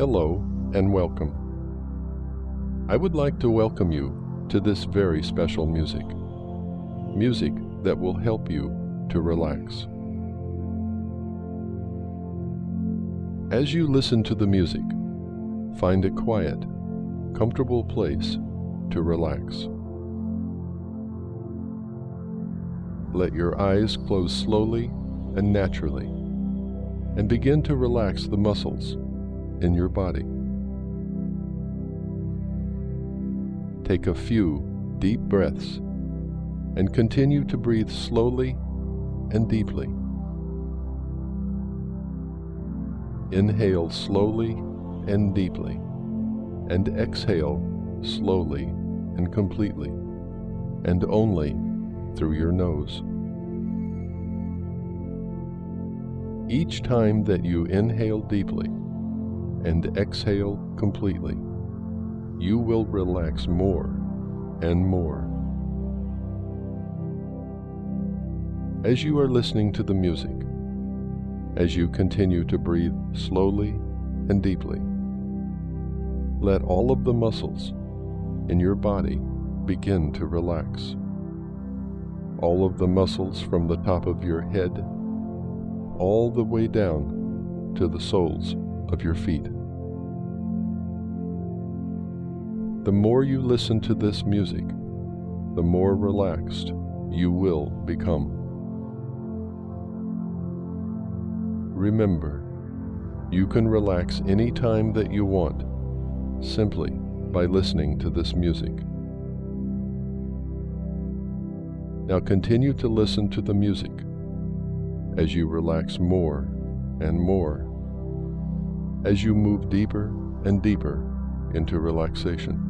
Hello and welcome. I would like to welcome you to this very special music. Music that will help you to relax. As you listen to the music, find a quiet, comfortable place to relax. Let your eyes close slowly and naturally, and begin to relax the muscles in your body. Take a few deep breaths and continue to breathe slowly and deeply. Inhale slowly and deeply, and exhale slowly and completely, and only through your nose. Each time that you inhale deeply and exhale completely, you will relax more and more. As you are listening to the music, as you continue to breathe slowly and deeply, let all of the muscles in your body begin to relax. All of the muscles from the top of your head, all the way down to the soles of your feet. The more you listen to this music, the more relaxed you will become. Remember, you can relax any time that you want simply by listening to this music. Now continue to listen to the music as you relax more and more, as you move deeper and deeper into relaxation.